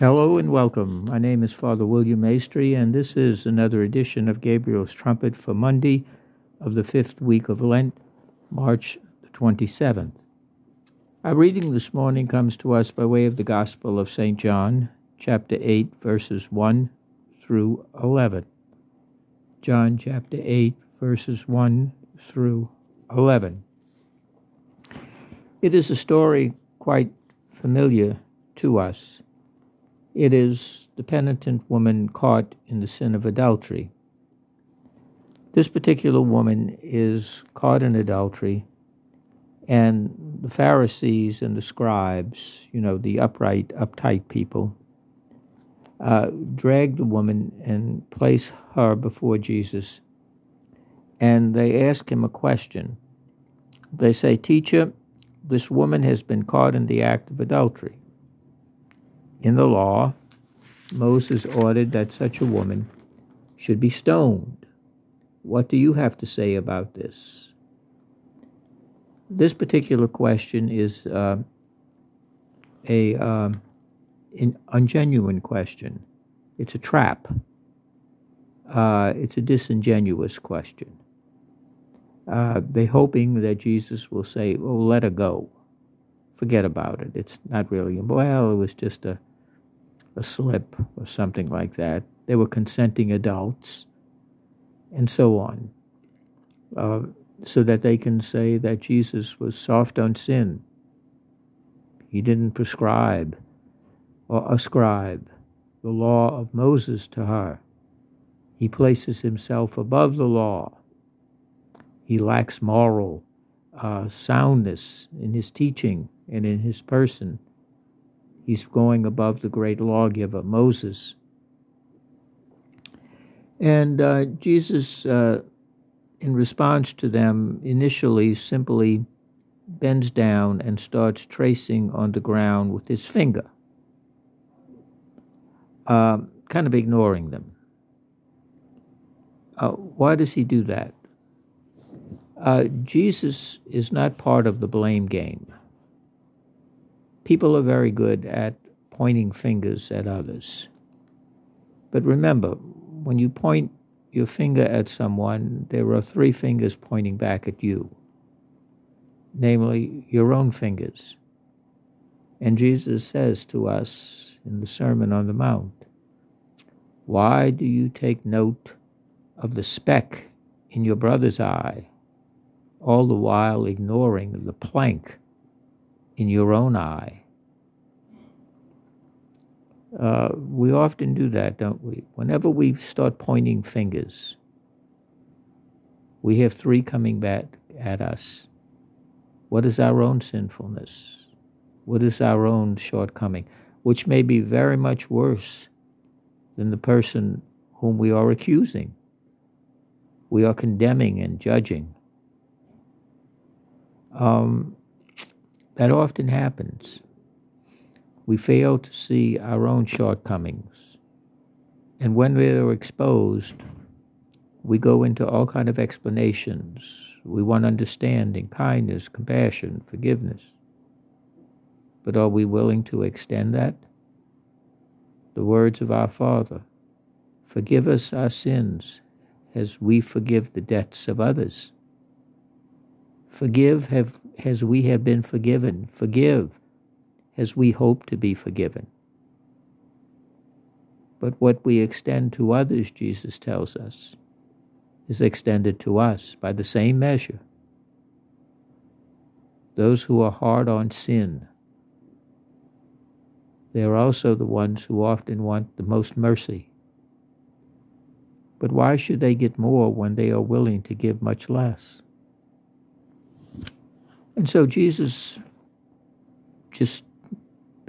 Hello and welcome. My name is Father William Maestri, and this is another edition of Gabriel's Trumpet for Monday of the fifth week of Lent, March the 27th. Our reading this morning comes to us by way of the Gospel of St. John, chapter 8, verses 1 through 11. John chapter 8, verses 1 through 11. It is a story quite familiar to us. It is the penitent woman caught in the sin of adultery. This particular woman is caught in adultery, and the Pharisees and the scribes, you know, the upright, uptight people, uh, drag the woman and place her before Jesus. And they ask him a question. They say, Teacher, this woman has been caught in the act of adultery. In the law, Moses ordered that such a woman should be stoned. What do you have to say about this? This particular question is uh, a uh, ungenuine question. It's a trap. Uh, it's a disingenuous question. Uh, they're hoping that Jesus will say, "Oh, let her go. Forget about it. It's not really well. It was just a a slip or something like that. They were consenting adults, and so on, uh, so that they can say that Jesus was soft on sin. He didn't prescribe or ascribe the law of Moses to her. He places himself above the law. He lacks moral uh, soundness in his teaching and in his person He's going above the great lawgiver, Moses. And uh, Jesus, uh, in response to them, initially simply bends down and starts tracing on the ground with his finger, uh, kind of ignoring them. Uh, why does he do that? Uh, Jesus is not part of the blame game people are very good at pointing fingers at others. But remember, when you point your finger at someone, there are three fingers pointing back at you, namely your own fingers. And Jesus says to us in the Sermon on the Mount, Why do you take note of the speck in your brother's eye, all the while ignoring the plank in your own eye. Uh, we often do that, don't we? Whenever we start pointing fingers, we have three coming back at us. What is our own sinfulness? What is our own shortcoming? Which may be very much worse than the person whom we are accusing. We are condemning and judging. Um, that often happens. We fail to see our own shortcomings. And when we are exposed, we go into all kind of explanations. We want understanding, kindness, compassion, forgiveness. But are we willing to extend that? The words of our Father Forgive us our sins as we forgive the debts of others. Forgive have, as we have been forgiven. Forgive as we hope to be forgiven. But what we extend to others, Jesus tells us, is extended to us by the same measure. Those who are hard on sin, they are also the ones who often want the most mercy. But why should they get more when they are willing to give much less? And so Jesus just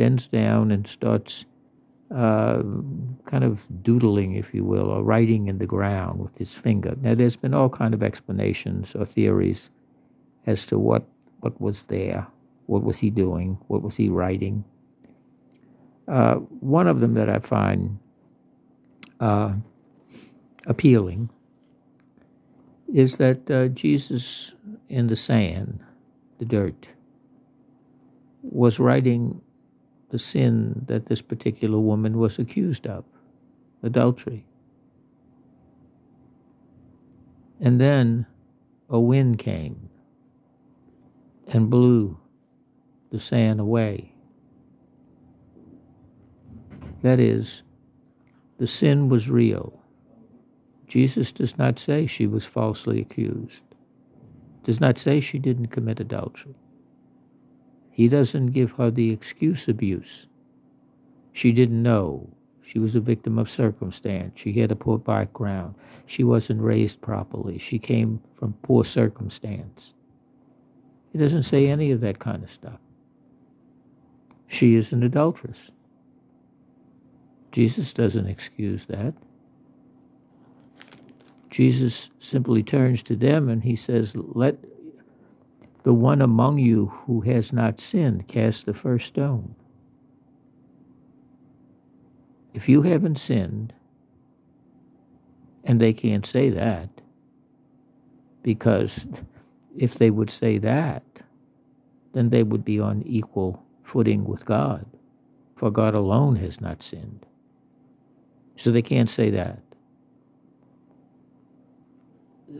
bends down and starts uh, kind of doodling, if you will, or writing in the ground with his finger. Now, there's been all kind of explanations or theories as to what what was there, what was he doing, what was he writing. Uh, one of them that I find uh, appealing is that uh, Jesus in the sand the dirt, was writing the sin that this particular woman was accused of adultery. And then a wind came and blew the sand away. That is, the sin was real. Jesus does not say she was falsely accused, does not say she didn't commit adultery. He doesn't give her the excuse abuse. She didn't know. She was a victim of circumstance. She had a poor background. She wasn't raised properly. She came from poor circumstance. He doesn't say any of that kind of stuff. She is an adulteress. Jesus doesn't excuse that. Jesus simply turns to them and he says, Let the one among you who has not sinned cast the first stone. If you haven't sinned, and they can't say that, because if they would say that, then they would be on equal footing with God, for God alone has not sinned. So they can't say that.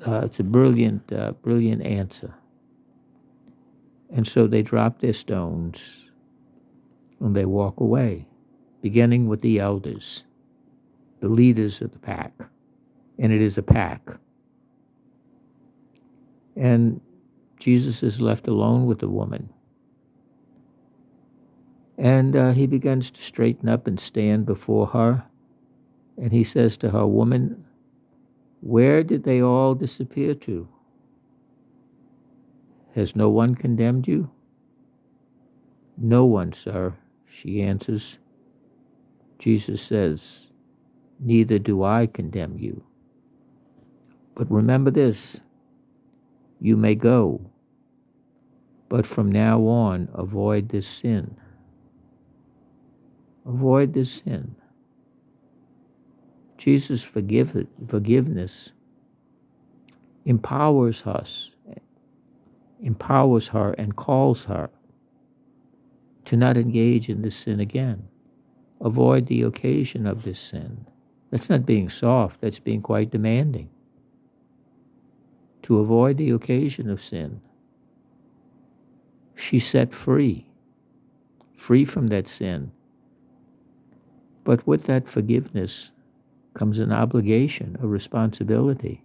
Uh, it's a brilliant, uh, brilliant answer. And so they drop their stones and they walk away, beginning with the elders, the leaders of the pack. And it is a pack. And Jesus is left alone with the woman. And uh, he begins to straighten up and stand before her. And he says to her, Woman, where did they all disappear to? Has no one condemned you? No one, sir, she answers. Jesus says, Neither do I condemn you. But remember this you may go, but from now on, avoid this sin. Avoid this sin. Jesus' forgive, forgiveness empowers us empowers her and calls her to not engage in this sin again. Avoid the occasion of this sin. That's not being soft, that's being quite demanding. To avoid the occasion of sin. She's set free, free from that sin. But with that forgiveness comes an obligation, a responsibility.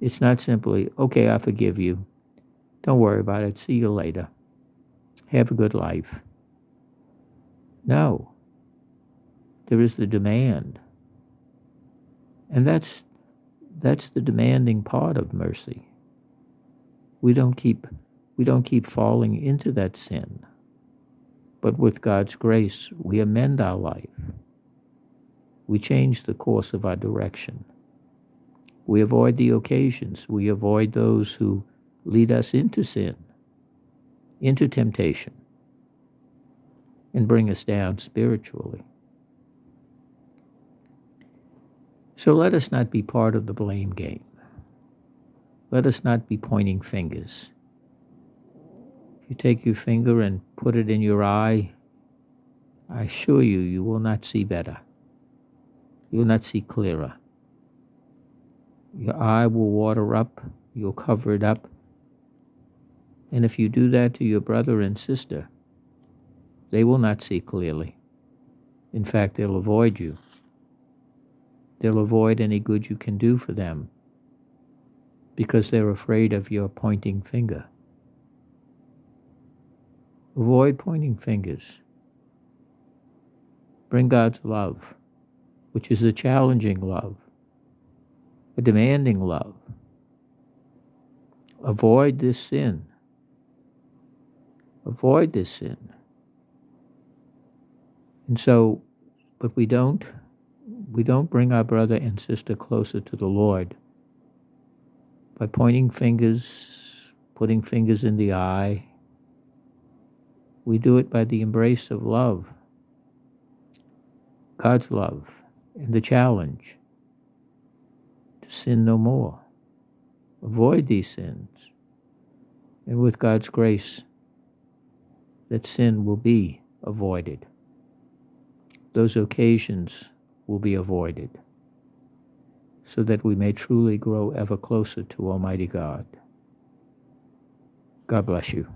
It's not simply, okay, I forgive you. Don't worry about it. See you later. Have a good life. No. There is the demand. And that's that's the demanding part of mercy. We don't keep we don't keep falling into that sin. But with God's grace, we amend our life. We change the course of our direction. We avoid the occasions. We avoid those who lead us into sin, into temptation, and bring us down spiritually. So let us not be part of the blame game. Let us not be pointing fingers. If you take your finger and put it in your eye, I assure you, you will not see better. You will not see clearer. Your eye will water up, you'll cover it up. And if you do that to your brother and sister, they will not see clearly. In fact, they'll avoid you. They'll avoid any good you can do for them because they're afraid of your pointing finger. Avoid pointing fingers. Bring God's love, which is a challenging love a demanding love. Avoid this sin. Avoid this sin. And so, but we don't, we don't bring our brother and sister closer to the Lord by pointing fingers, putting fingers in the eye. We do it by the embrace of love, God's love, and the challenge sin no more. Avoid these sins. And with God's grace, that sin will be avoided. Those occasions will be avoided so that we may truly grow ever closer to Almighty God. God bless you.